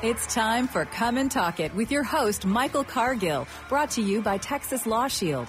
It's time for Come and Talk It with your host, Michael Cargill, brought to you by Texas Law Shield.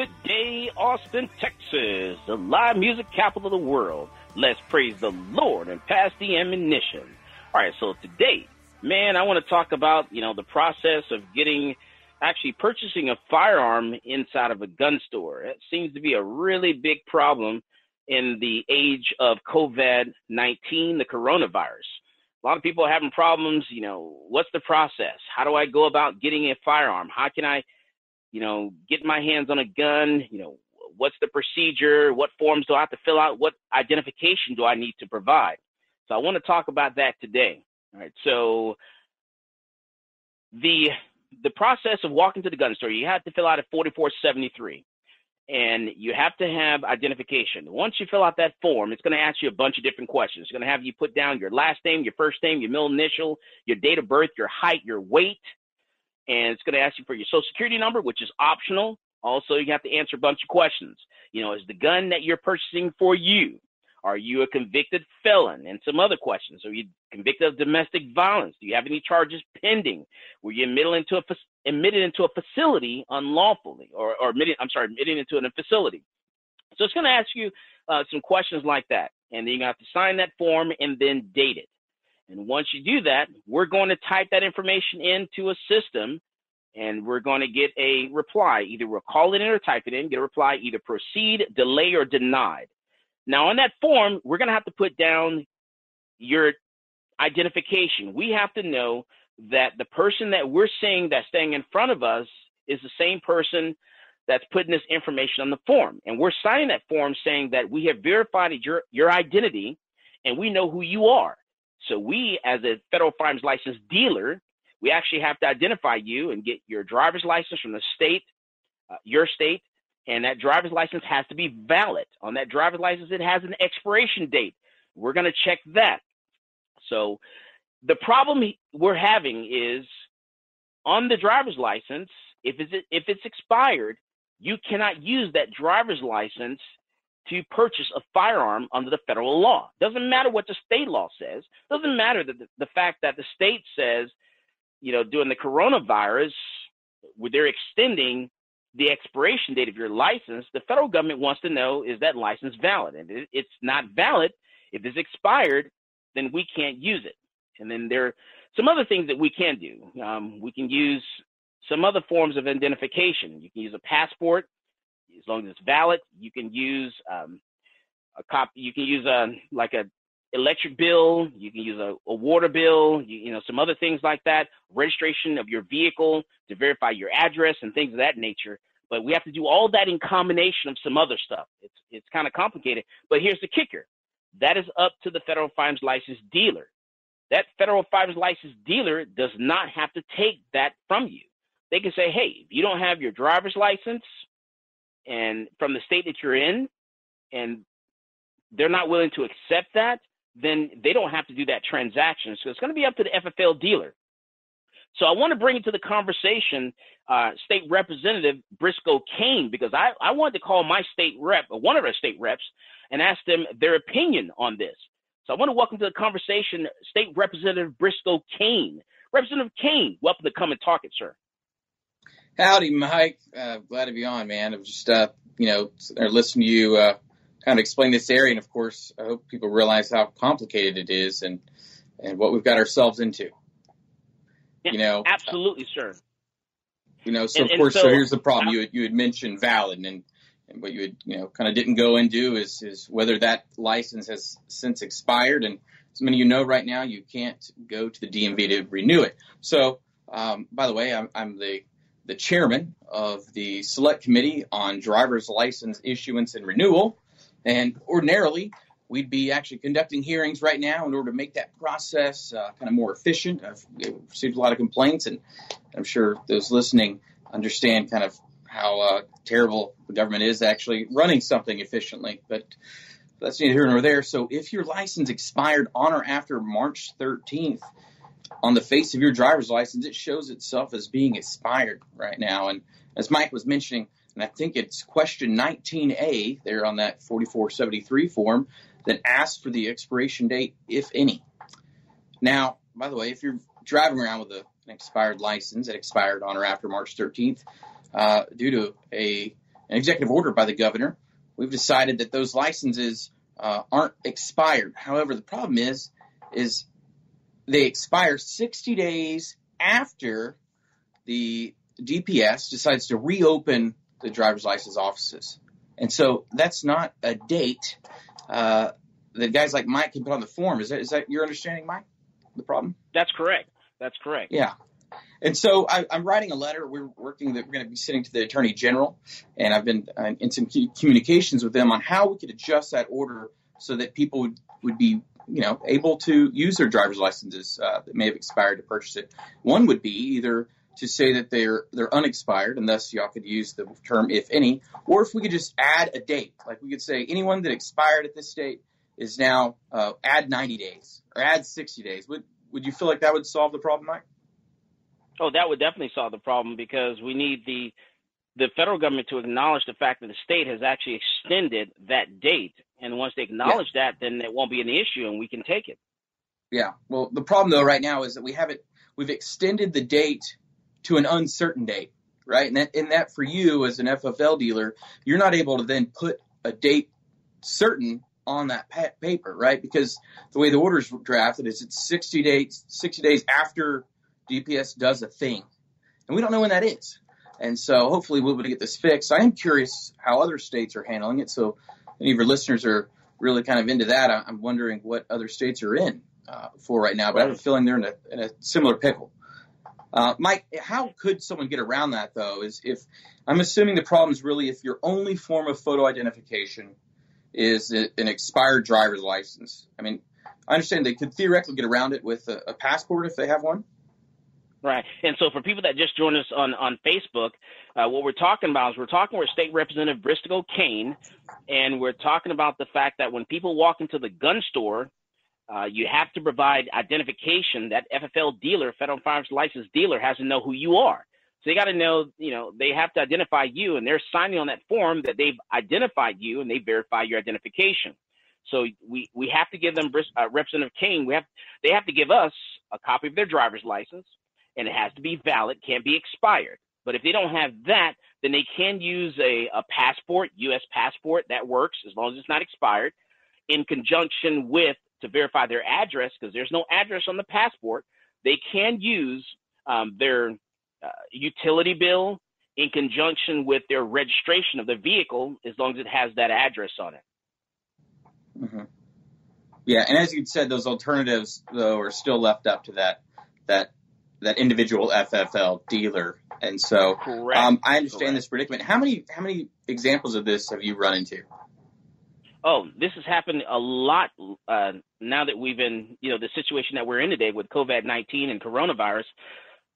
Good day, Austin, Texas, the live music capital of the world. Let's praise the Lord and pass the ammunition. All right, so today, man, I want to talk about, you know, the process of getting actually purchasing a firearm inside of a gun store. It seems to be a really big problem in the age of COVID 19, the coronavirus. A lot of people are having problems. You know, what's the process? How do I go about getting a firearm? How can I you know, get my hands on a gun, you know, what's the procedure? What forms do I have to fill out? What identification do I need to provide? So I want to talk about that today. All right. So the the process of walking to the gun store, you have to fill out a 4473 and you have to have identification. Once you fill out that form, it's going to ask you a bunch of different questions. It's going to have you put down your last name, your first name, your middle initial, your date of birth, your height, your weight, and it's going to ask you for your social security number, which is optional. Also, you have to answer a bunch of questions. You know, is the gun that you're purchasing for you? Are you a convicted felon? And some other questions. Are you convicted of domestic violence? Do you have any charges pending? Were you admitted into a admitted into a facility unlawfully, or, or admitted? I'm sorry, admitted into a facility. So it's going to ask you uh, some questions like that, and then you're going to have to sign that form and then date it. And once you do that, we're going to type that information into a system and we're going to get a reply. Either we'll call it in or type it in, get a reply, either proceed, delay, or denied. Now, on that form, we're going to have to put down your identification. We have to know that the person that we're seeing that's staying in front of us is the same person that's putting this information on the form. And we're signing that form saying that we have verified your, your identity and we know who you are. So we, as a federal firearms license dealer, we actually have to identify you and get your driver's license from the state, uh, your state, and that driver's license has to be valid. On that driver's license, it has an expiration date. We're going to check that. So the problem we're having is on the driver's license, if it's, if it's expired, you cannot use that driver's license to purchase a firearm under the federal law. Doesn't matter what the state law says. Doesn't matter that the, the fact that the state says, you know, during the coronavirus, they're extending the expiration date of your license, the federal government wants to know is that license valid? And it, it's not valid. If it's expired, then we can't use it. And then there are some other things that we can do. Um, we can use some other forms of identification. You can use a passport as long as it's valid. You can use um, a copy. You can use a like a electric bill. You can use a, a water bill. You, you know some other things like that. Registration of your vehicle to verify your address and things of that nature. But we have to do all that in combination of some other stuff. It's it's kind of complicated. But here's the kicker: that is up to the federal firearms license dealer. That federal firearms license dealer does not have to take that from you. They can say, hey, if you don't have your driver's license and from the state that you're in, and they're not willing to accept that, then they don't have to do that transaction. So it's going to be up to the FFL dealer So I want to bring into the conversation uh, State Representative Briscoe Cain because I, I wanted to call my state rep, one of our state reps, and ask them their opinion on this. So I want to welcome to the conversation State Representative Briscoe Cain. Representative Cain, welcome to come and talk it, sir. Howdy, Mike. Uh, glad to be on, man. I'm just, uh, you know, listening to you uh, kind of explain this area, and of course, I hope people realize how complicated it is and and what we've got ourselves into. Yeah, you know, absolutely, sir. You know, so and, of course, so, so, here's the problem. You had, you had mentioned valid, and, and what you had, you know, kind of didn't go into is is whether that license has since expired, and as many of you know right now, you can't go to the DMV to renew it. So, um, by the way, I'm, I'm the the chairman of the select committee on driver's license issuance and renewal. And ordinarily, we'd be actually conducting hearings right now in order to make that process uh, kind of more efficient. I've received a lot of complaints, and I'm sure those listening understand kind of how uh, terrible the government is actually running something efficiently. But that's neither here nor there. So if your license expired on or after March 13th, on the face of your driver's license, it shows itself as being expired right now. And as Mike was mentioning, and I think it's question 19A there on that 4473 form that asks for the expiration date, if any. Now, by the way, if you're driving around with a, an expired license that expired on or after March 13th, uh, due to a an executive order by the governor, we've decided that those licenses uh, aren't expired. However, the problem is, is they expire 60 days after the DPS decides to reopen the driver's license offices. And so that's not a date uh, that guys like Mike can put on the form. Is that, is that your understanding, Mike? The problem? That's correct. That's correct. Yeah. And so I, am writing a letter. We're working that we're going to be sending to the Attorney General, and I've been uh, in some communications with them on how we could adjust that order so that people would, would be you know, able to use their driver's licenses uh, that may have expired to purchase it. One would be either to say that they're they're unexpired, and thus y'all could use the term if any, or if we could just add a date, like we could say anyone that expired at this date is now uh, add 90 days or add 60 days. Would would you feel like that would solve the problem, Mike? Oh, that would definitely solve the problem because we need the the federal government to acknowledge the fact that the state has actually extended that date. And once they acknowledge yeah. that, then it won't be an issue and we can take it. Yeah. Well, the problem though right now is that we haven't we've extended the date to an uncertain date, right? And that, and that for you as an FFL dealer, you're not able to then put a date certain on that pa- paper, right? Because the way the order is drafted is it's 60 days 60 days after DPS does a thing. And we don't know when that is. And so hopefully we'll be able to get this fixed. I am curious how other states are handling it. So any of your listeners are really kind of into that. I'm wondering what other states are in uh, for right now, but I have a feeling they're in a, in a similar pickle. Uh, Mike, how could someone get around that though? Is if I'm assuming the problem is really if your only form of photo identification is an expired driver's license. I mean, I understand they could theoretically get around it with a, a passport if they have one. Right. And so for people that just joined us on, on Facebook, uh, what we're talking about is we're talking with State Representative Briscoe Cain, and we're talking about the fact that when people walk into the gun store, uh, you have to provide identification. That FFL dealer, Federal Firearms License dealer, has to know who you are. So you got to know, you know, they have to identify you, and they're signing on that form that they've identified you, and they verify your identification. So we we have to give them uh, Representative Cain. We have they have to give us a copy of their driver's license and it has to be valid, can't be expired. But if they don't have that, then they can use a, a passport, U.S. passport, that works as long as it's not expired, in conjunction with to verify their address, because there's no address on the passport. They can use um, their uh, utility bill in conjunction with their registration of the vehicle, as long as it has that address on it. Mm-hmm. Yeah, and as you said, those alternatives though are still left up to that that that individual FFL dealer. And so um, I understand Correct. this predicament. How many how many examples of this have you run into? Oh, this has happened a lot uh, now that we've been, you know, the situation that we're in today with COVID 19 and coronavirus.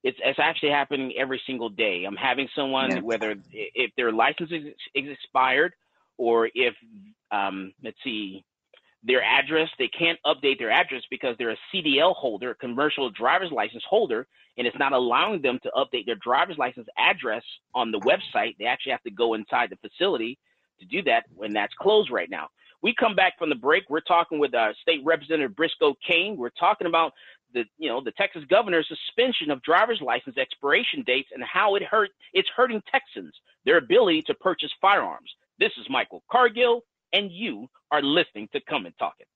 It's, it's actually happening every single day. I'm having someone, yeah. whether if their license is, is expired or if, um, let's see, their address. They can't update their address because they're a CDL holder, a commercial driver's license holder, and it's not allowing them to update their driver's license address on the website. They actually have to go inside the facility to do that when that's closed right now. We come back from the break. We're talking with uh, State Representative Briscoe Cain. We're talking about the you know the Texas governor's suspension of driver's license expiration dates and how it hurt it's hurting Texans their ability to purchase firearms. This is Michael Cargill, and you are listening to Come and Talk It.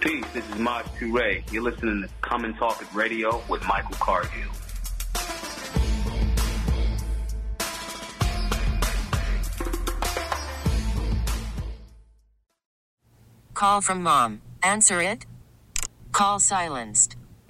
Peace, this is Maj Toure. You're listening to Come and Talk It Radio with Michael Cargill. Call from mom. Answer it. Call silenced.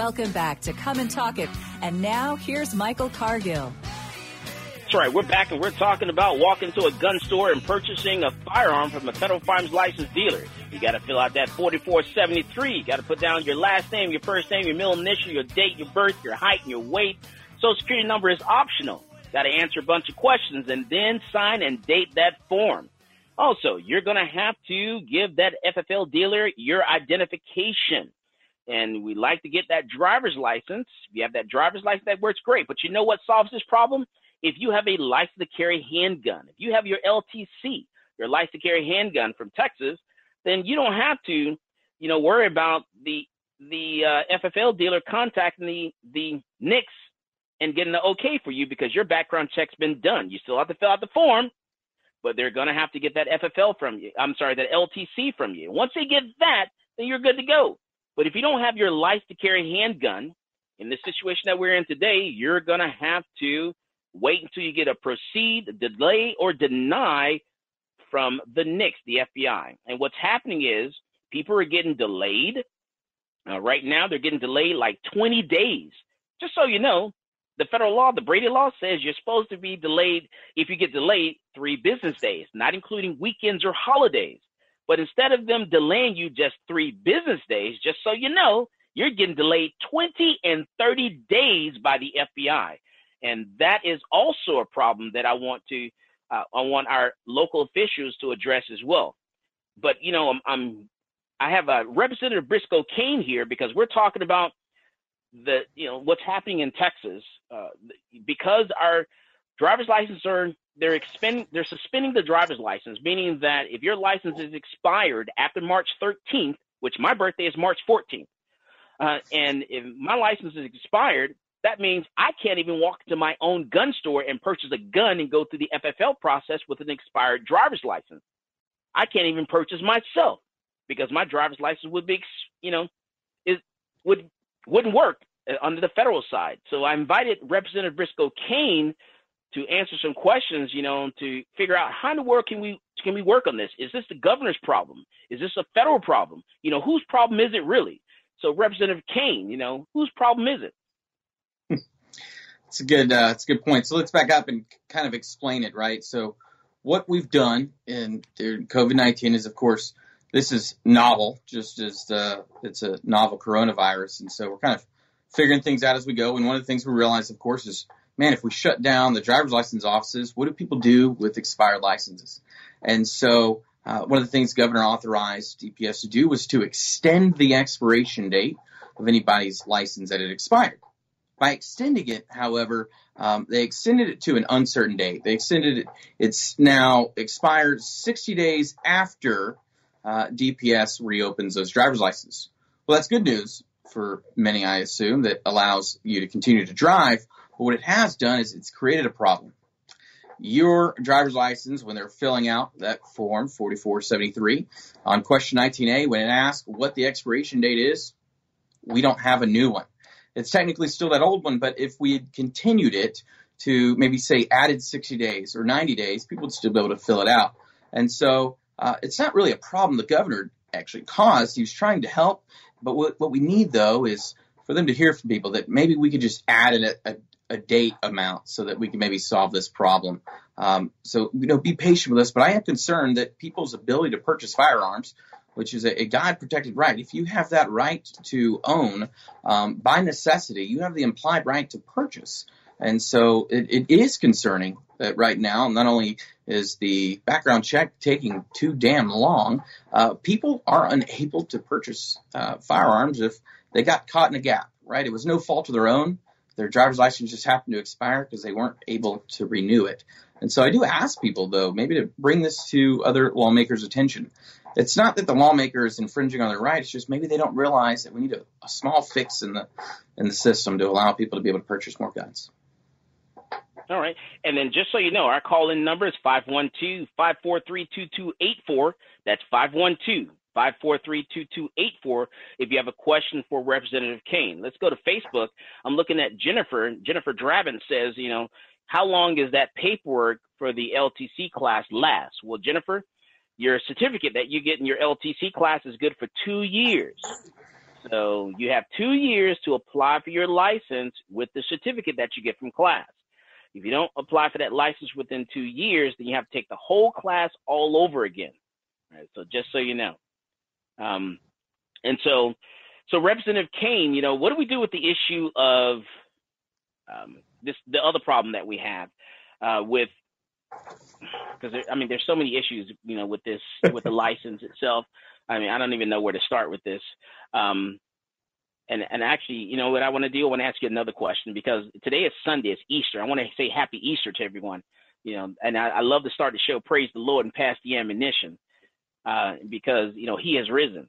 Welcome back to Come and Talk It. And now here's Michael Cargill. That's right. We're back and we're talking about walking to a gun store and purchasing a firearm from a federal firearms licensed dealer. You got to fill out that 4473. You got to put down your last name, your first name, your middle initial, your date, your birth, your height, and your weight. Social security number is optional. Got to answer a bunch of questions and then sign and date that form. Also, you're going to have to give that FFL dealer your identification and we like to get that driver's license. If you have that driver's license, that works great. But you know what solves this problem? If you have a license to carry handgun, if you have your LTC, your license to carry handgun from Texas, then you don't have to, you know, worry about the the uh, FFL dealer contacting the the NICS and getting the okay for you because your background check's been done. You still have to fill out the form, but they're going to have to get that FFL from you. I'm sorry, that LTC from you. Once they get that, then you're good to go. But if you don't have your life to carry handgun, in the situation that we're in today, you're going to have to wait until you get a proceed, delay, or deny from the NICS, the FBI. And what's happening is people are getting delayed. Uh, right now, they're getting delayed like 20 days. Just so you know, the federal law, the Brady law says you're supposed to be delayed if you get delayed three business days, not including weekends or holidays. But instead of them delaying you just three business days, just so you know, you're getting delayed 20 and 30 days by the FBI. And that is also a problem that I want to, uh, I want our local officials to address as well. But, you know, I'm, I'm I have a Representative Briscoe Cain here because we're talking about the, you know, what's happening in Texas uh, because our driver's license are they're expending they're suspending the driver's license, meaning that if your license is expired after March 13th, which my birthday is March 14th, uh, and if my license is expired, that means I can't even walk to my own gun store and purchase a gun and go through the FFL process with an expired driver's license. I can't even purchase myself because my driver's license would be, you know, is would wouldn't work uh, under the federal side. So I invited Representative Briscoe Cain to answer some questions, you know, to figure out how in the world can we can we work on this? Is this the governor's problem? Is this a federal problem? You know, whose problem is it really? So Representative Cain, you know, whose problem is it? It's a good uh, it's a good point. So let's back up and kind of explain it, right? So what we've done in COVID nineteen is, of course, this is novel, just as the, it's a novel coronavirus, and so we're kind of figuring things out as we go. And one of the things we realize, of course, is man, if we shut down the driver's license offices, what do people do with expired licenses? And so uh, one of the things governor authorized DPS to do was to extend the expiration date of anybody's license that had expired. By extending it, however, um, they extended it to an uncertain date. They extended it, it's now expired 60 days after uh, DPS reopens those driver's licenses. Well, that's good news for many, I assume, that allows you to continue to drive. But what it has done is it's created a problem. Your driver's license, when they're filling out that form 4473 on question 19A, when it asks what the expiration date is, we don't have a new one. It's technically still that old one, but if we had continued it to maybe say added 60 days or 90 days, people would still be able to fill it out. And so uh, it's not really a problem the governor actually caused. He was trying to help. But what, what we need, though, is for them to hear from people that maybe we could just add a, a, a date amount so that we can maybe solve this problem. Um, so, you know, be patient with us. But I am concerned that people's ability to purchase firearms which is a, a God protected right. If you have that right to own, um, by necessity, you have the implied right to purchase. And so it, it is concerning that right now, not only is the background check taking too damn long, uh, people are unable to purchase uh, firearms if they got caught in a gap, right? It was no fault of their own. Their driver's license just happened to expire because they weren't able to renew it. And so I do ask people, though, maybe to bring this to other lawmakers' attention. It's not that the lawmaker is infringing on their rights; it's just maybe they don't realize that we need a, a small fix in the in the system to allow people to be able to purchase more guns. All right. And then just so you know, our call in number is 512 543 2284. That's 512 543 2284 if you have a question for Representative Cain. Let's go to Facebook. I'm looking at Jennifer. Jennifer Drabin says, you know, how long is that paperwork for the LTC class last? Well, Jennifer, your certificate that you get in your LTC class is good for two years. So you have two years to apply for your license with the certificate that you get from class. If you don't apply for that license within two years, then you have to take the whole class all over again. Right, so just so you know. Um, and so, so Representative Cain, you know, what do we do with the issue of um, this, the other problem that we have uh, with, because I mean, there's so many issues, you know, with this, with the license itself. I mean, I don't even know where to start with this. Um, and and actually, you know what I want to do? I want to ask you another question because today is Sunday, it's Easter. I want to say Happy Easter to everyone. You know, and I, I love to start the show, praise the Lord, and pass the ammunition, uh, because you know He has risen.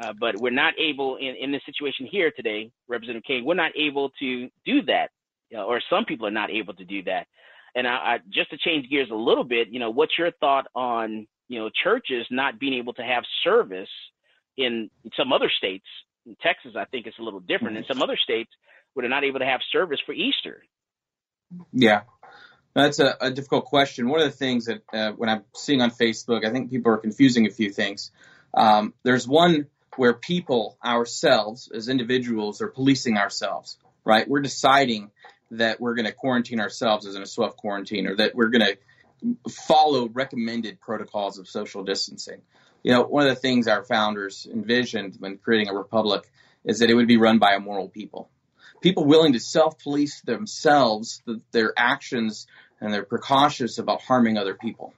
Uh, but we're not able in in this situation here today, Representative Cain. We're not able to do that, you know, or some people are not able to do that. And I, I just to change gears a little bit, you know, what's your thought on you know churches not being able to have service in some other states in Texas, I think it's a little different. In some other states, where they're not able to have service for Easter. Yeah, that's a, a difficult question. One of the things that uh, when I'm seeing on Facebook, I think people are confusing a few things. Um, there's one where people ourselves, as individuals, are policing ourselves. Right? We're deciding that we're going to quarantine ourselves as in a self quarantine, or that we're going to follow recommended protocols of social distancing you know, one of the things our founders envisioned when creating a republic is that it would be run by a moral people. People willing to self-police themselves, the, their actions, and they're precautious about harming other people.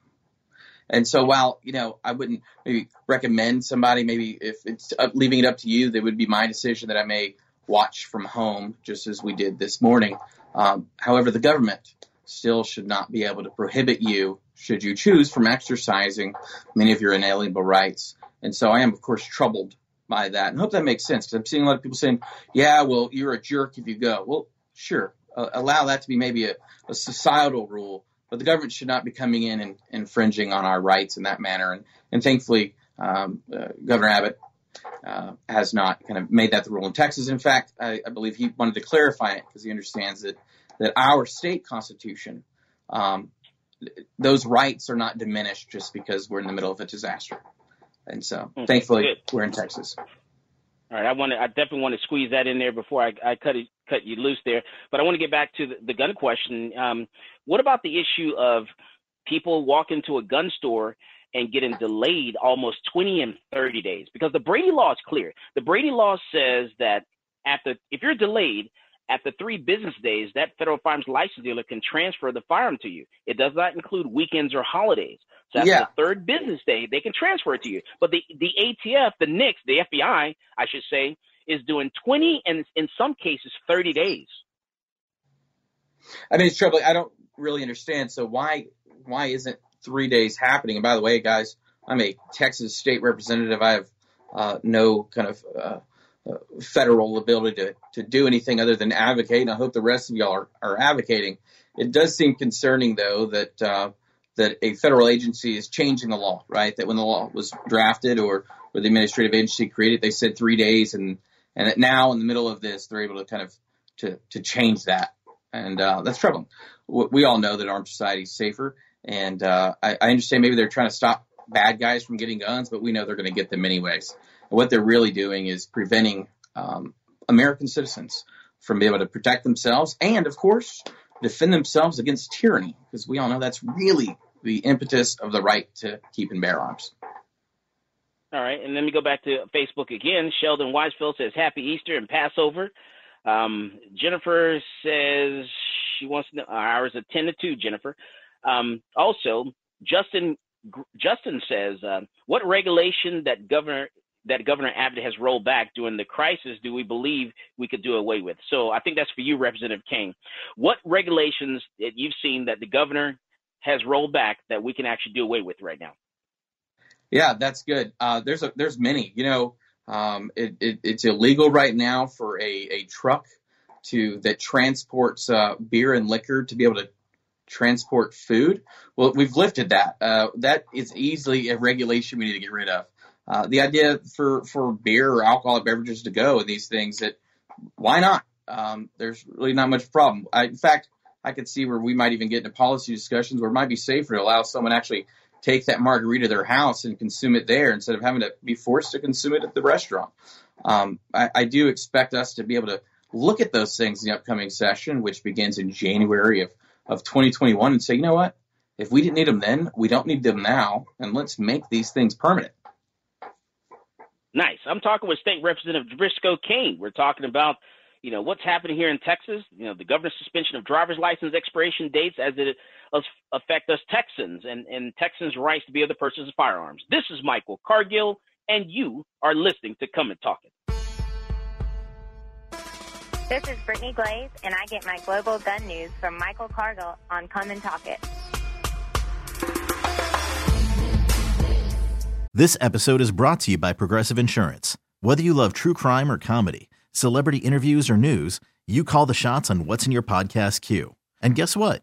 And so while, you know, I wouldn't maybe recommend somebody, maybe if it's up, leaving it up to you, that would be my decision that I may watch from home, just as we did this morning. Um, however, the government still should not be able to prohibit you should you choose, from exercising many of your inalienable rights. And so I am, of course, troubled by that. And hope that makes sense because I'm seeing a lot of people saying, yeah, well, you're a jerk if you go. Well, sure. Uh, allow that to be maybe a, a, societal rule, but the government should not be coming in and infringing on our rights in that manner. And, and thankfully, um, uh, Governor Abbott uh, has not kind of made that the rule in Texas. In fact, I, I believe he wanted to clarify it because he understands that that our state constitution um, those rights are not diminished just because we're in the middle of a disaster. And so, mm, thankfully, good. we're in Texas. All right, I want to. I definitely want to squeeze that in there before I, I cut it, cut you loose there. But I want to get back to the, the gun question. Um, what about the issue of people walk into a gun store and getting delayed almost 20 and 30 days? Because the Brady law is clear. The Brady law says that after if you're delayed, after three business days, that federal firearms license dealer can transfer the firearm to you. It does not include weekends or holidays. So after yeah. the third business day, they can transfer it to you. But the, the ATF, the NICS, the FBI, I should say, is doing 20 and in some cases 30 days. I mean, it's troubling. I don't really understand. So why why isn't three days happening? And by the way, guys, I'm a Texas state representative. I have uh, no kind of uh, uh, federal ability to, to do anything other than advocate, and I hope the rest of y'all are, are advocating. It does seem concerning, though, that uh, that a federal agency is changing the law, right? That when the law was drafted or, or the administrative agency created, they said three days, and and now in the middle of this, they're able to kind of to to change that, and uh, that's troubling. We all know that armed society is safer, and uh, I, I understand maybe they're trying to stop bad guys from getting guns, but we know they're going to get them anyways. And what they're really doing is preventing um, American citizens from being able to protect themselves and, of course, defend themselves against tyranny, because we all know that's really the impetus of the right to keep and bear arms. All right, and let me go back to Facebook again. Sheldon Weisfield says Happy Easter and Passover. Um, Jennifer says she wants to know hours of ten to two. Jennifer. Um, also, Justin Justin says, uh, what regulation that Governor that Governor Abbott has rolled back during the crisis do we believe we could do away with? So I think that's for you, Representative King. What regulations that you've seen that the governor has rolled back that we can actually do away with right now? Yeah, that's good. Uh, there's a, there's many. You know, um, it, it, it's illegal right now for a, a truck to that transports uh, beer and liquor to be able to transport food. Well, we've lifted that. Uh, that is easily a regulation we need to get rid of. Uh, the idea for, for beer or alcoholic beverages to go and these things that why not? Um, there's really not much problem. I, in fact, I could see where we might even get into policy discussions where it might be safer to allow someone actually take that margarita to their house and consume it there instead of having to be forced to consume it at the restaurant. Um, I, I do expect us to be able to look at those things in the upcoming session, which begins in January of of 2021 and say, you know what? If we didn't need them then, we don't need them now, and let's make these things permanent. Nice. I'm talking with State Representative Briscoe Cain. We're talking about, you know, what's happening here in Texas. You know, the governor's suspension of driver's license expiration dates as it affect us Texans and, and Texans' rights to be able to purchase firearms. This is Michael Cargill, and you are listening to Come and Talk It. This is Brittany Glaze, and I get my global gun news from Michael Cargill on Come and Talk It. This episode is brought to you by Progressive Insurance. Whether you love true crime or comedy, celebrity interviews or news, you call the shots on what's in your podcast queue. And guess what?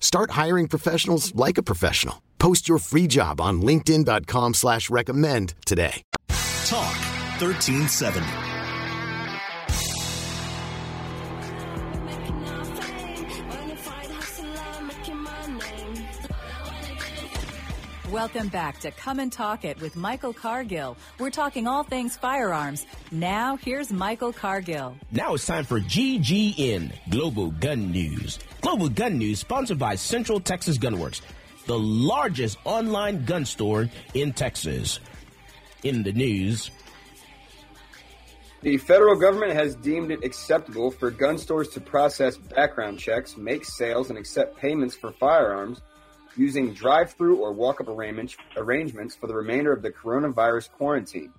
Start hiring professionals like a professional. Post your free job on LinkedIn.com slash recommend today. Talk 1370. Welcome back to Come and Talk It with Michael Cargill. We're talking all things firearms. Now, here's Michael Cargill. Now it's time for GGN, Global Gun News. Global Gun News, sponsored by Central Texas Gunworks, the largest online gun store in Texas. In the news, the federal government has deemed it acceptable for gun stores to process background checks, make sales, and accept payments for firearms using drive through or walk up arrangements for the remainder of the coronavirus quarantine.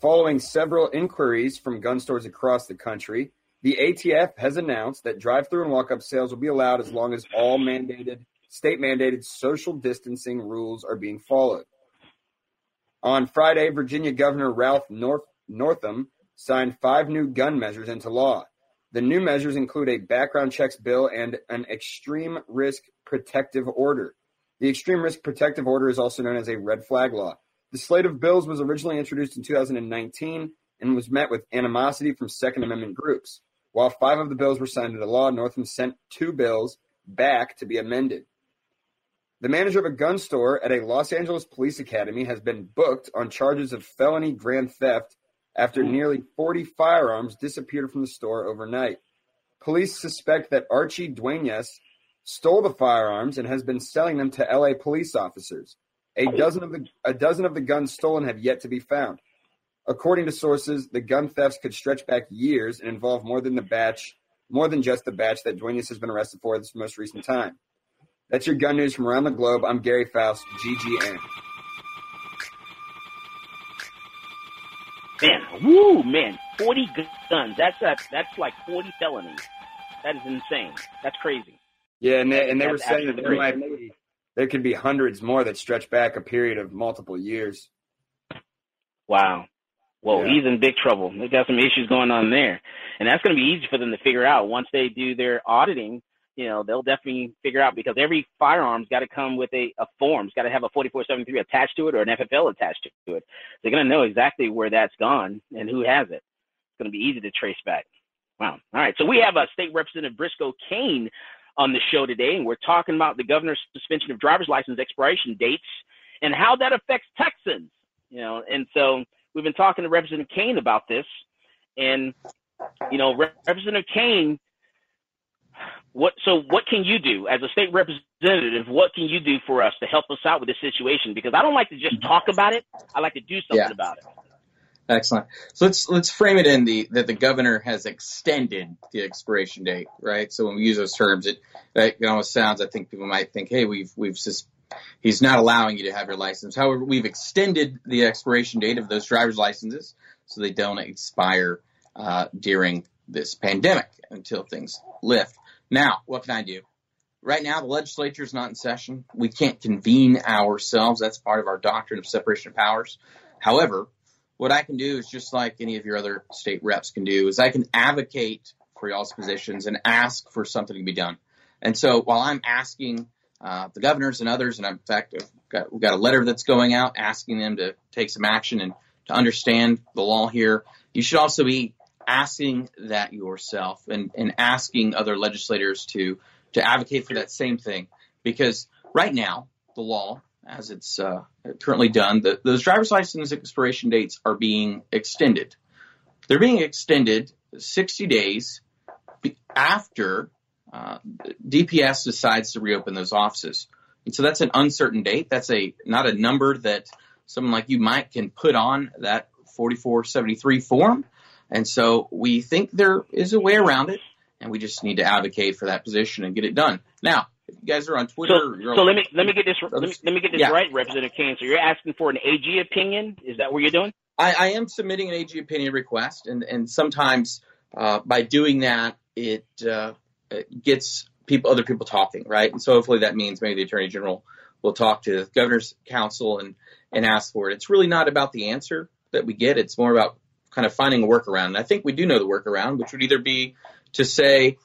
Following several inquiries from gun stores across the country, the ATF has announced that drive through and walk up sales will be allowed as long as all mandated state mandated social distancing rules are being followed. On Friday, Virginia Governor Ralph North- Northam signed five new gun measures into law. The new measures include a background checks bill and an extreme risk protective order. The extreme risk protective order is also known as a red flag law. The slate of bills was originally introduced in 2019 and was met with animosity from Second Amendment groups. While five of the bills were signed into law, Northam sent two bills back to be amended. The manager of a gun store at a Los Angeles police academy has been booked on charges of felony grand theft after hmm. nearly 40 firearms disappeared from the store overnight. Police suspect that Archie Duenas stole the firearms and has been selling them to LA police officers. A hmm. dozen of the a dozen of the guns stolen have yet to be found. According to sources, the gun thefts could stretch back years and involve more than the batch, more than just the batch that Duenas has been arrested for this most recent time. That's your gun news from around the globe. I'm Gary Faust, GGN. Man, woo, man, 40 guns. That's a, that's like 40 felonies. That is insane. That's crazy. Yeah, and they, and they were saying that there might be, there could be hundreds more that stretch back a period of multiple years. Wow. Well, yeah. he's in big trouble. They got some issues going on there, and that's going to be easy for them to figure out once they do their auditing. You know, they'll definitely figure out because every firearm's got to come with a, a form. It's got to have a 4473 attached to it or an FFL attached to it. They're going to know exactly where that's gone and who has it. It's going to be easy to trace back. Wow. All right. So we have a uh, State Representative Briscoe Cain on the show today, and we're talking about the governor's suspension of driver's license expiration dates and how that affects Texans. You know, and so we've been talking to Representative Cain about this, and you know, Representative Cain, what so what can you do as a state representative? What can you do for us to help us out with this situation? Because I don't like to just talk about it; I like to do something yeah. about it. Excellent. So let's let's frame it in the that the governor has extended the expiration date, right? So when we use those terms, it it almost sounds. I think people might think, hey, we've we've just he's not allowing you to have your license. However, we've extended the expiration date of those driver's licenses so they don't expire uh, during this pandemic until things lift. Now, what can I do? Right now, the legislature is not in session. We can't convene ourselves. That's part of our doctrine of separation of powers. However, what I can do is just like any of your other state reps can do is I can advocate for y'all's positions and ask for something to be done. And so while I'm asking uh, the governors and others, and in fact, got, we've got a letter that's going out asking them to take some action and to understand the law here. You should also be asking that yourself and, and asking other legislators to to advocate for that same thing because right now the law as it's uh, currently done, the, those driver's license expiration dates are being extended. They're being extended 60 days after uh, DPS decides to reopen those offices. And so that's an uncertain date. That's a not a number that someone like you might can put on that 4473 form. And so we think there is a way around it, and we just need to advocate for that position and get it done. Now, if you guys are on Twitter, so, so let me let me get this let me, let me get this yeah. right, Representative Cain. So you're asking for an AG opinion? Is that what you're doing? I, I am submitting an AG opinion request, and and sometimes uh, by doing that, it, uh, it gets people other people talking, right? And so hopefully that means maybe the Attorney General will talk to the Governor's Counsel and and ask for it. It's really not about the answer that we get; it's more about kind of finding a workaround. And I think we do know the workaround, which would either be to say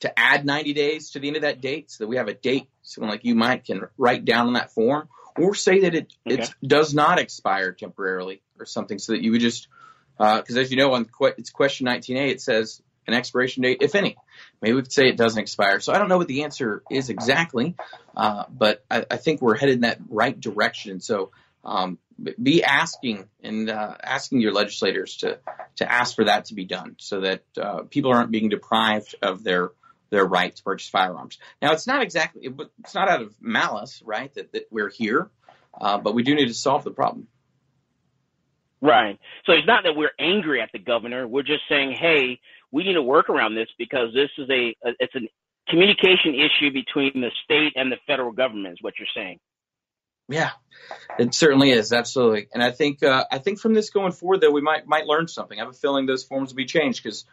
to add 90 days to the end of that date so that we have a date someone like you might can write down on that form or say that it okay. it does not expire temporarily or something so that you would just because uh, as you know on it's question 19a it says an expiration date if any maybe we could say it doesn't expire so i don't know what the answer is exactly uh, but I, I, think we're headed in that right direction so um, be asking and uh, asking your legislators to to ask for that to be done so that uh, people aren't being deprived of their their right to purchase firearms. Now, it's not exactly, it's not out of malice, right, that, that we're here, uh, but we do need to solve the problem. Right. So it's not that we're angry at the governor. We're just saying, hey, we need to work around this because this is a, a it's a communication issue between the state and the federal government, is what you're saying. Yeah, it certainly is absolutely, and I think uh, I think from this going forward, though, we might might learn something. I have a feeling those forms will be changed because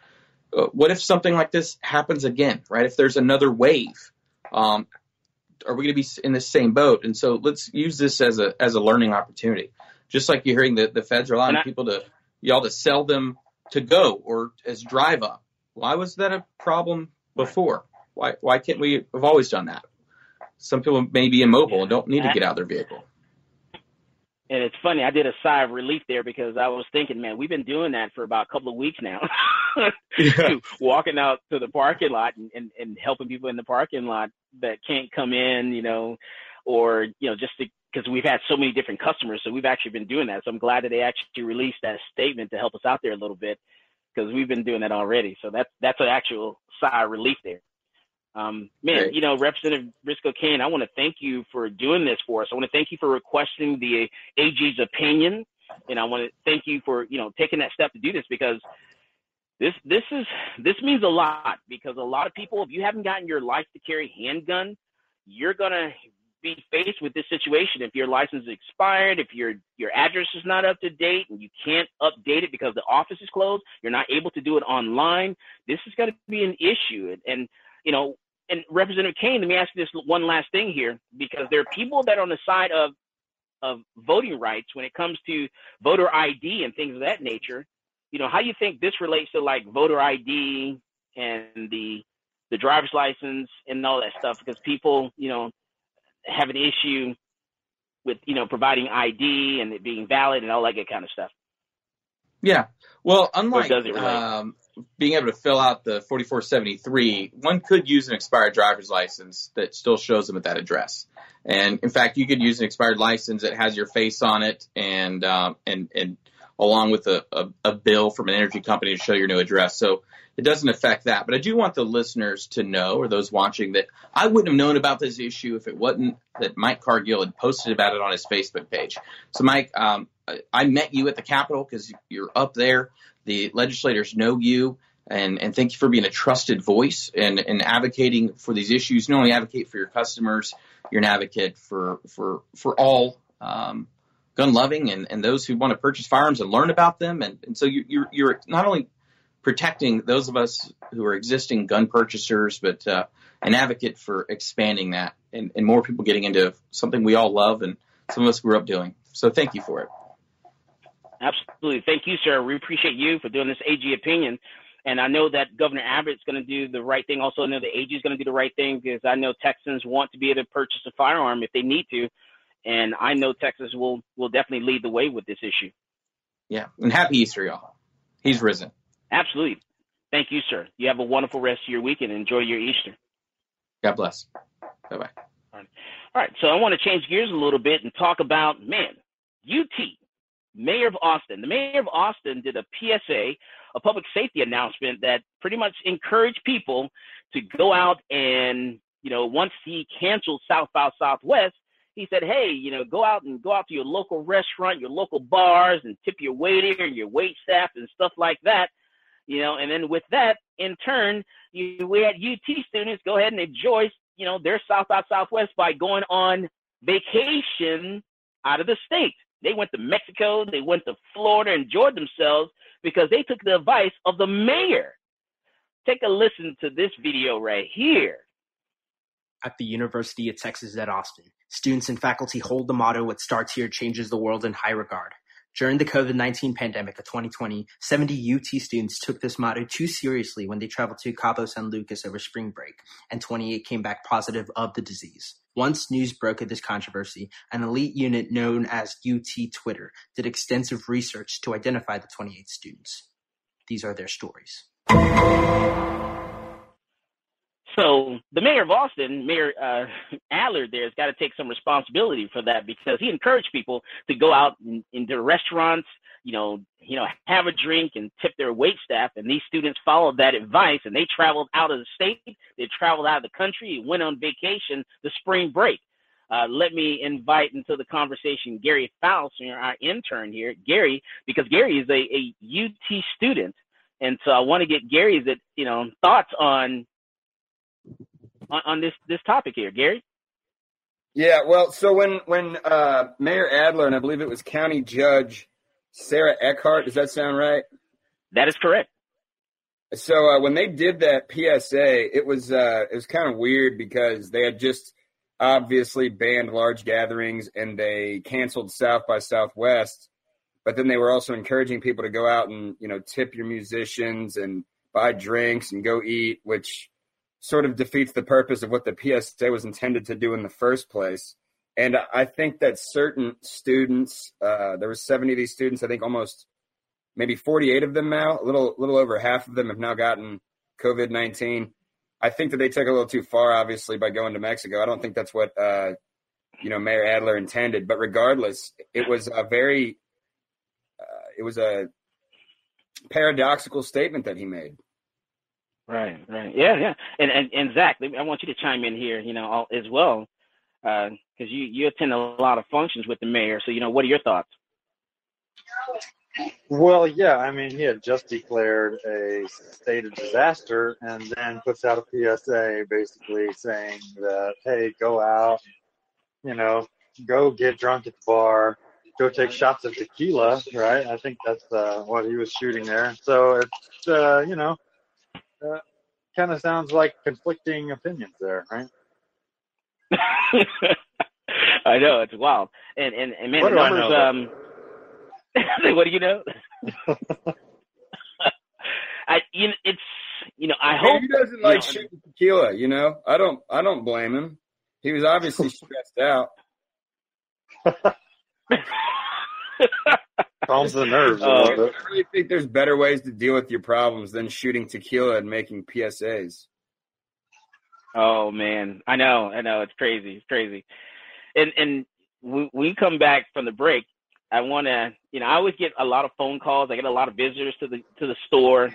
uh, what if something like this happens again, right? If there's another wave, um, are we going to be in the same boat? And so let's use this as a as a learning opportunity. Just like you're hearing the, the feds are allowing I, people to y'all to sell them to go or as drive up. Why was that a problem before? Why why can't we have always done that? Some people may be immobile and don't need to get out of their vehicle. And it's funny, I did a sigh of relief there because I was thinking, man, we've been doing that for about a couple of weeks now. yeah. Walking out to the parking lot and, and, and helping people in the parking lot that can't come in, you know, or you know just because we've had so many different customers, so we've actually been doing that. So I'm glad that they actually released that statement to help us out there a little bit because we've been doing that already. So that's that's an actual sigh of relief there. Um, man, you know, Representative Briscoe Cain, I want to thank you for doing this for us. I want to thank you for requesting the AG's opinion, and I want to thank you for you know taking that step to do this because this this is this means a lot because a lot of people, if you haven't gotten your license to carry handgun, you're gonna be faced with this situation if your license is expired, if your your address is not up to date and you can't update it because the office is closed, you're not able to do it online. This is going to be an issue, and, and you know and Representative Cain, let me ask you this one last thing here, because there are people that are on the side of of voting rights when it comes to voter ID and things of that nature. You know, how do you think this relates to like voter ID and the the driver's license and all that stuff? Because people, you know, have an issue with you know providing ID and it being valid and all that good kind of stuff. Yeah. Well, unlike um, being able to fill out the 4473, one could use an expired driver's license that still shows them at that address. And in fact, you could use an expired license that has your face on it and um, and and along with a, a, a, bill from an energy company to show your new address. So it doesn't affect that. But I do want the listeners to know, or those watching, that I wouldn't have known about this issue if it wasn't that Mike Cargill had posted about it on his Facebook page. So, Mike, um, I met you at the Capitol because you're up there. The legislators know you, and, and thank you for being a trusted voice and, and advocating for these issues. Not only advocate for your customers, you're an advocate for for for all um, gun loving and, and those who want to purchase firearms and learn about them. And, and so you, you're you're not only protecting those of us who are existing gun purchasers, but uh, an advocate for expanding that and, and more people getting into something we all love and some of us grew up doing. So thank you for it. Absolutely. Thank you, sir. We appreciate you for doing this AG opinion. And I know that Governor Abbott's going to do the right thing. Also, I know the AG is going to do the right thing because I know Texans want to be able to purchase a firearm if they need to. And I know Texas will, will definitely lead the way with this issue. Yeah. And happy Easter, y'all. He's risen. Absolutely. Thank you, sir. You have a wonderful rest of your weekend. enjoy your Easter. God bless. Bye bye. All right. All right. So I want to change gears a little bit and talk about, man, UT mayor of Austin. The mayor of Austin did a PSA, a public safety announcement that pretty much encouraged people to go out and, you know, once he canceled South by Southwest, he said, hey, you know, go out and go out to your local restaurant, your local bars, and tip your waiter and your wait staff and stuff like that. You know, and then with that, in turn, you, we had UT students go ahead and enjoy, you know, their South by Southwest by going on vacation out of the state. They went to Mexico, they went to Florida, enjoyed themselves because they took the advice of the mayor. Take a listen to this video right here. At the University of Texas at Austin, students and faculty hold the motto What starts here changes the world in high regard. During the COVID 19 pandemic of 2020, 70 UT students took this motto too seriously when they traveled to Cabo San Lucas over spring break, and 28 came back positive of the disease. Once news broke of this controversy, an elite unit known as UT Twitter did extensive research to identify the 28 students. These are their stories. So the mayor of Austin, Mayor uh, Adler, there has got to take some responsibility for that because he encouraged people to go out in, into restaurants, you know, you know, have a drink and tip their wait staff. And these students followed that advice and they traveled out of the state, they traveled out of the country, went on vacation the spring break. Uh, let me invite into the conversation Gary Faust, our intern here, Gary, because Gary is a, a UT student, and so I want to get Gary's, you know, thoughts on, on on this this topic here, Gary. Yeah, well, so when when uh, Mayor Adler and I believe it was County Judge Sarah Eckhardt. Does that sound right? That is correct. So uh, when they did that PSA, it was uh, it was kind of weird because they had just obviously banned large gatherings and they canceled South by Southwest, but then they were also encouraging people to go out and you know tip your musicians and buy drinks and go eat, which sort of defeats the purpose of what the PSA was intended to do in the first place. And I think that certain students, uh, there were 70 of these students, I think almost maybe 48 of them now, a little, little over half of them have now gotten COVID 19. I think that they took a little too far, obviously, by going to Mexico. I don't think that's what uh, you know Mayor Adler intended. But regardless, it was a very uh, it was a paradoxical statement that he made. Right, right, yeah, yeah, and and, and Zach, I want you to chime in here, you know, all, as well, because uh, you you attend a lot of functions with the mayor. So, you know, what are your thoughts? Well, yeah, I mean, he had just declared a state of disaster and then puts out a PSA basically saying that, hey, go out, you know, go get drunk at the bar, go take shots of tequila, right? I think that's uh, what he was shooting there. So it's, uh, you know, uh, kind of sounds like conflicting opinions there, right? I know it's wild, and and, and man, what the numbers. Um, what do you know? I you know, it's you know I hope he doesn't like know, shooting tequila. You know, I don't I don't blame him. He was obviously stressed out. Calms the nerves. Uh, I really think there's better ways to deal with your problems than shooting tequila and making PSAs. Oh man, I know, I know, it's crazy, it's crazy. And and we we come back from the break. I want to, you know, I always get a lot of phone calls. I get a lot of visitors to the to the store.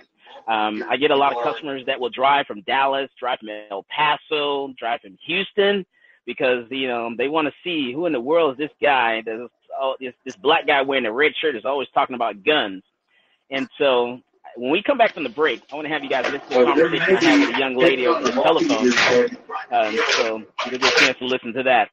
Um, I get a lot of customers that will drive from Dallas, drive from El Paso, drive from Houston, because you know they want to see who in the world is this guy. This, oh, this this black guy wearing a red shirt is always talking about guns. And so when we come back from the break, I want to have you guys listen to a conversation I had with a young lady over the telephone. Um, so you'll get a chance to listen to that.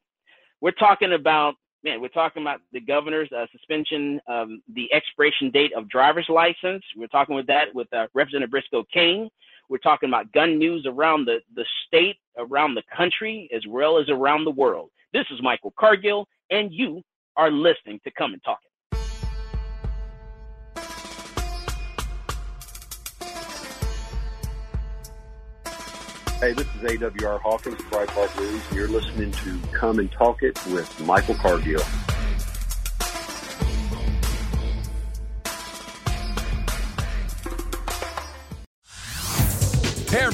We're talking about man, we're talking about the governor's uh, suspension the expiration date of driver's license. We're talking with that with uh, Representative Briscoe Cain. We're talking about gun news around the, the state, around the country, as well as around the world. This is Michael Cargill, and you are listening to Come and Talk It. Hey, this is AWR Hawkins, Breitbart News, and you're listening to Come and Talk It with Michael Cargill.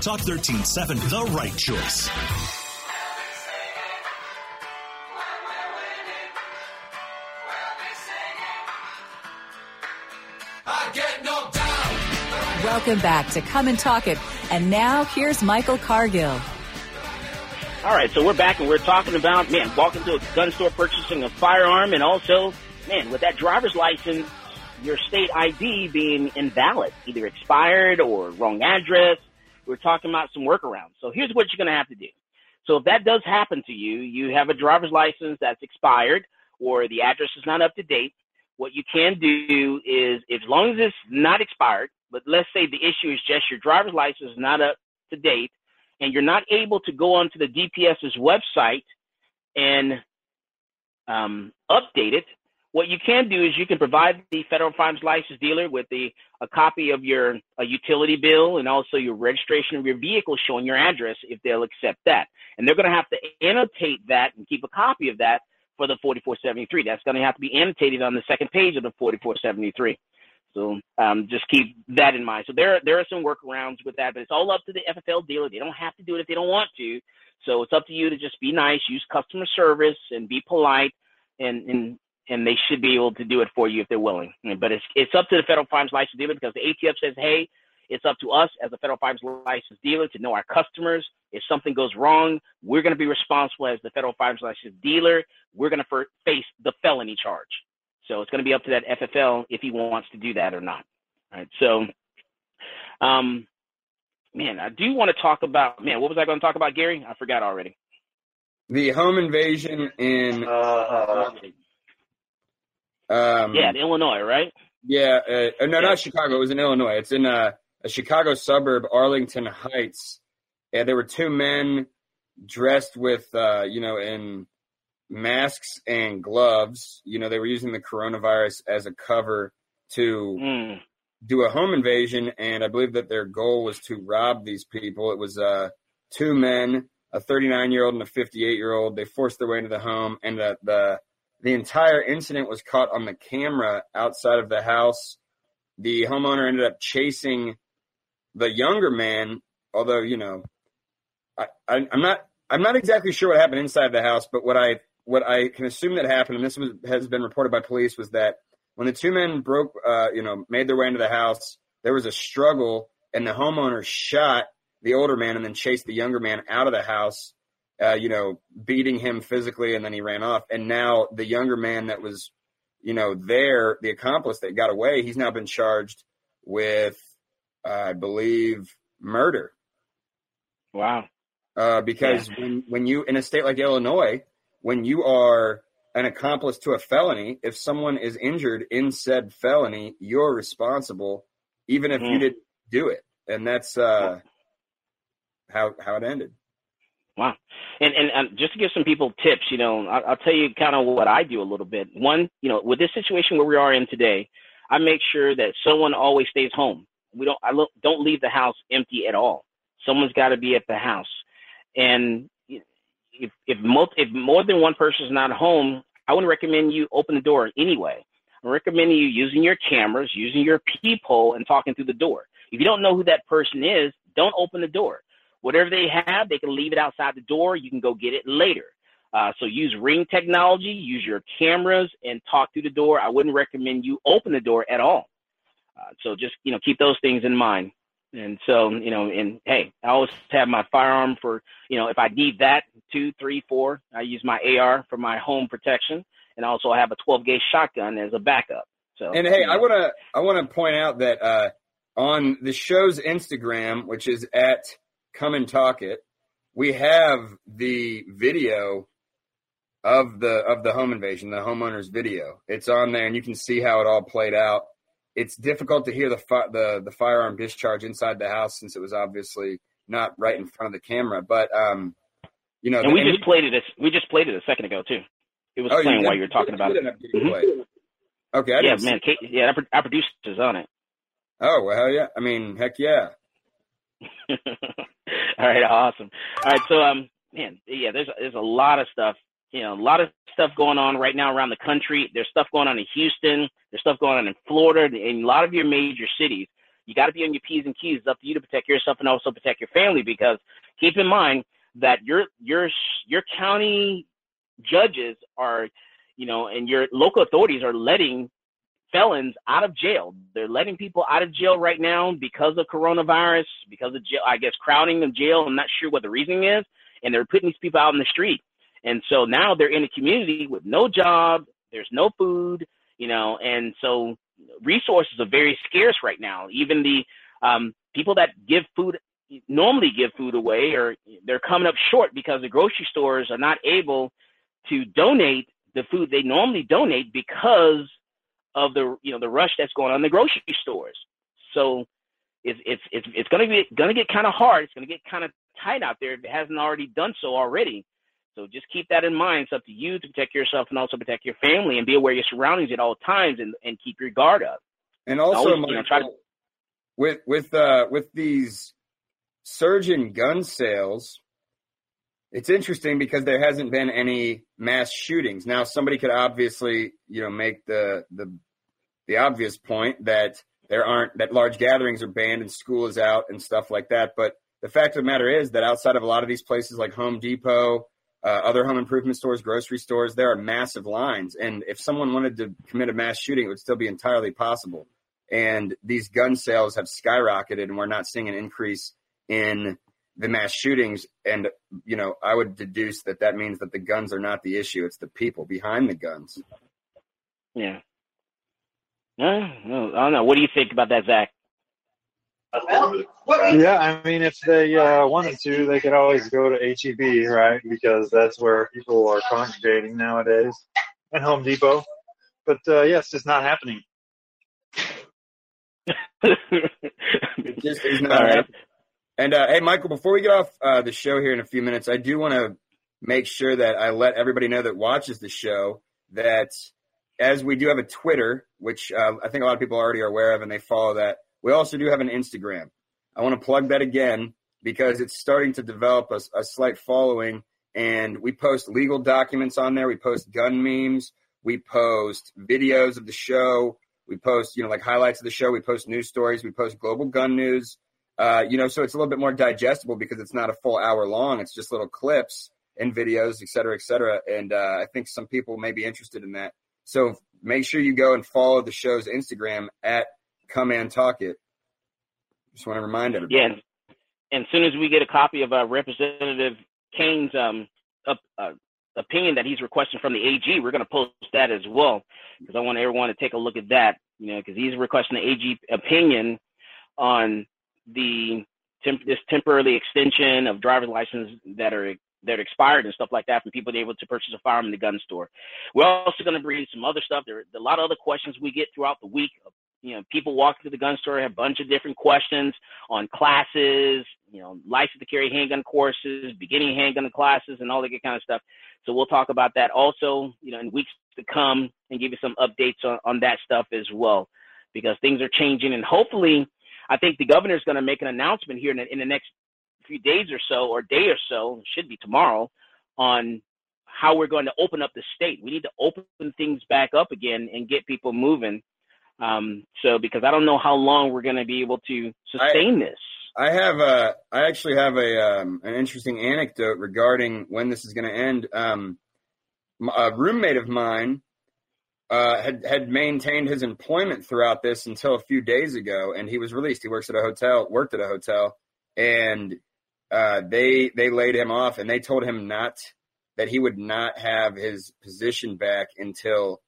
Talk 13.7, the right choice. Welcome back to Come and Talk It. And now here's Michael Cargill. All right, so we're back and we're talking about, man, walking to a gun store purchasing a firearm and also, man, with that driver's license, your state ID being invalid, either expired or wrong address we're talking about some workarounds. So here's what you're going to have to do. So if that does happen to you, you have a driver's license that's expired or the address is not up to date. What you can do is, as long as it's not expired, but let's say the issue is just your driver's license is not up to date, and you're not able to go onto the DPS's website and um, update it, what you can do is you can provide the federal firearms license dealer with the a copy of your a utility bill and also your registration of your vehicle showing your address if they'll accept that. And they're going to have to annotate that and keep a copy of that for the 4473. That's going to have to be annotated on the second page of the 4473. So um, just keep that in mind. So there there are some workarounds with that, but it's all up to the FFL dealer. They don't have to do it if they don't want to. So it's up to you to just be nice, use customer service, and be polite, and and and they should be able to do it for you if they're willing. But it's it's up to the federal firearms license dealer because the ATF says, hey, it's up to us as a federal firearms license dealer to know our customers. If something goes wrong, we're going to be responsible as the federal firearms license dealer. We're going to face the felony charge. So it's going to be up to that FFL if he wants to do that or not. All right. So, um, man, I do want to talk about man. What was I going to talk about, Gary? I forgot already. The home invasion in uh, um, yeah, in Illinois, right? Yeah, uh, no, yeah. not Chicago. It was in Illinois. It's in a, a Chicago suburb, Arlington Heights. Yeah, there were two men dressed with, uh, you know, in masks and gloves. You know, they were using the coronavirus as a cover to mm. do a home invasion, and I believe that their goal was to rob these people. It was uh, two men, a 39 year old and a 58 year old. They forced their way into the home, and the, the the entire incident was caught on the camera outside of the house. The homeowner ended up chasing the younger man, although you know, I, I I'm not I'm not exactly sure what happened inside the house, but what I what I can assume that happened, and this was, has been reported by police, was that when the two men broke, uh, you know, made their way into the house, there was a struggle, and the homeowner shot the older man and then chased the younger man out of the house, uh, you know, beating him physically, and then he ran off. And now the younger man that was, you know, there, the accomplice that got away, he's now been charged with, uh, I believe, murder. Wow. Uh, because yeah. when when you in a state like Illinois, when you are an accomplice to a felony, if someone is injured in said felony, you're responsible, even if mm. you didn't do it. And that's uh, how how it ended. Wow. And, and, and just to give some people tips, you know, I'll, I'll tell you kind of what I do a little bit. One, you know, with this situation where we are in today, I make sure that someone always stays home. We don't I don't leave the house empty at all. Someone's got to be at the house. And if if most if more than one person is not home, I wouldn't recommend you open the door anyway. I recommend you using your cameras, using your peephole, and talking through the door. If you don't know who that person is, don't open the door. Whatever they have, they can leave it outside the door. You can go get it later. Uh, so use ring technology, use your cameras, and talk through the door. I wouldn't recommend you open the door at all. Uh, so just you know keep those things in mind. And so, you know, and hey, I always have my firearm for, you know, if I need that, two, three, four, I use my AR for my home protection. And also I have a 12 gauge shotgun as a backup. So, and hey, you know. I want to, I want to point out that, uh, on the show's Instagram, which is at come and talk it, we have the video of the, of the home invasion, the homeowner's video. It's on there and you can see how it all played out it's difficult to hear the fi- the the firearm discharge inside the house since it was obviously not right in front of the camera. But um, you know, and we just played it. A, we just played it a second ago too. It was oh, playing while you were talking about it. Mm-hmm. Okay, I yeah, man, Kate, yeah, our, our producer on it. Oh well, hell yeah! I mean, heck yeah. All right, awesome. All right, so um, man, yeah, there's there's a lot of stuff you know, a lot of stuff going on right now around the country. There's stuff going on in Houston. There's stuff going on in Florida and a lot of your major cities. You got to be on your P's and Q's. It's up to you to protect yourself and also protect your family because keep in mind that your your your county judges are, you know, and your local authorities are letting felons out of jail. They're letting people out of jail right now because of coronavirus, because of jail, I guess crowding the jail. I'm not sure what the reasoning is, and they're putting these people out in the street. And so now they're in a community with no job, there's no food, you know, and so resources are very scarce right now. Even the um, people that give food normally give food away or they're coming up short because the grocery stores are not able to donate the food they normally donate because of the you know the rush that's going on in the grocery stores. So it's it's it's it's gonna be gonna get kind of hard. It's gonna get kind of tight out there if it hasn't already done so already. So just keep that in mind. It's up to you to protect yourself and also protect your family and be aware of your surroundings at all times and, and keep your guard up. And also, always, you know, to... with with uh, with these surgeon gun sales, it's interesting because there hasn't been any mass shootings. Now, somebody could obviously, you know, make the the the obvious point that there aren't that large gatherings are banned and school is out and stuff like that. But the fact of the matter is that outside of a lot of these places like Home Depot, uh, other home improvement stores, grocery stores, there are massive lines. And if someone wanted to commit a mass shooting, it would still be entirely possible. And these gun sales have skyrocketed, and we're not seeing an increase in the mass shootings. And, you know, I would deduce that that means that the guns are not the issue, it's the people behind the guns. Yeah. Uh, I don't know. What do you think about that, Zach? Yeah, I mean, if they uh, wanted to, they could always go to HEB, right? Because that's where people are congregating nowadays, and Home Depot. But uh, yeah, it's just not happening. it just is not right. And uh, hey, Michael, before we get off uh, the show here in a few minutes, I do want to make sure that I let everybody know that watches the show that as we do have a Twitter, which uh, I think a lot of people already are aware of and they follow that, we also do have an Instagram. I want to plug that again because it's starting to develop a, a slight following. And we post legal documents on there. We post gun memes. We post videos of the show. We post, you know, like highlights of the show. We post news stories. We post global gun news. Uh, you know, so it's a little bit more digestible because it's not a full hour long. It's just little clips and videos, et cetera, et cetera. And uh, I think some people may be interested in that. So make sure you go and follow the show's Instagram at Come and Talk It. Just want to remind everybody. Yeah, and as soon as we get a copy of uh, Representative Cain's um, uh, opinion that he's requesting from the AG, we're going to post that as well because I want everyone to take a look at that. You know, because he's requesting the AG opinion on the temp- this temporarily extension of driver's license that are that are expired and stuff like that for people to be able to purchase a firearm in the gun store. We're also going to bring some other stuff. There are a lot of other questions we get throughout the week you know, people walking to the gun store have a bunch of different questions on classes, you know, license to carry handgun courses, beginning handgun classes, and all that kind of stuff. So we'll talk about that also, you know, in weeks to come and give you some updates on, on that stuff as well, because things are changing. And hopefully, I think the governor is going to make an announcement here in the, in the next few days or so, or day or so, should be tomorrow, on how we're going to open up the state. We need to open things back up again and get people moving um, so because I don't know how long we're going to be able to sustain I, this. I have a, I actually have a um, an interesting anecdote regarding when this is going to end. Um, a roommate of mine uh, had had maintained his employment throughout this until a few days ago, and he was released. He works at a hotel, worked at a hotel, and uh, they they laid him off, and they told him not that he would not have his position back until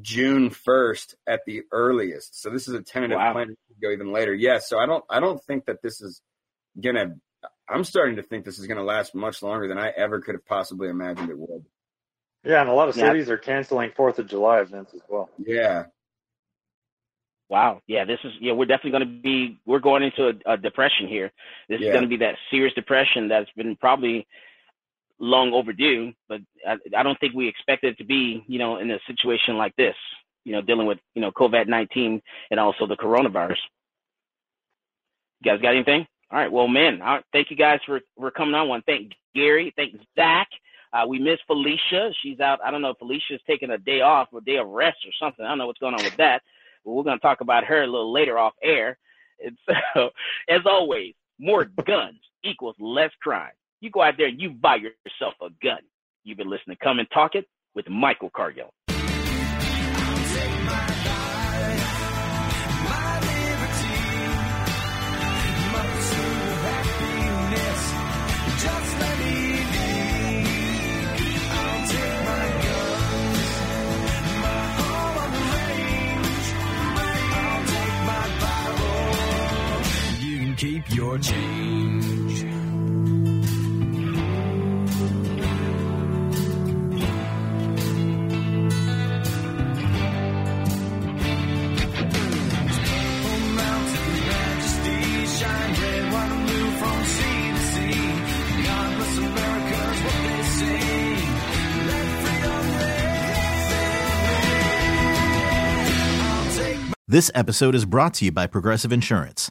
June 1st at the earliest. So this is a tentative wow. plan to go even later. Yes. Yeah, so I don't I don't think that this is gonna I'm starting to think this is gonna last much longer than I ever could have possibly imagined it would. Yeah, and a lot of cities yeah. are canceling Fourth of July events as well. Yeah. Wow. Yeah, this is yeah, we're definitely going to be we're going into a, a depression here. This yeah. is going to be that serious depression that's been probably long overdue, but I, I don't think we expected it to be, you know, in a situation like this, you know, dealing with, you know, COVID-19 and also the coronavirus. You guys got anything? All right. Well, man, all right, thank you guys for, for coming on. One, thank Gary, thank Zach. Uh, we miss Felicia. She's out. I don't know if Felicia's taking a day off or day of rest or something. I don't know what's going on with that. But we're going to talk about her a little later off air. And so, as always, more guns equals less crime. You go out there and you buy yourself a gun. You've been listening to Come and Talk It with Michael Cargill. Change. This episode is brought to you by Progressive Insurance.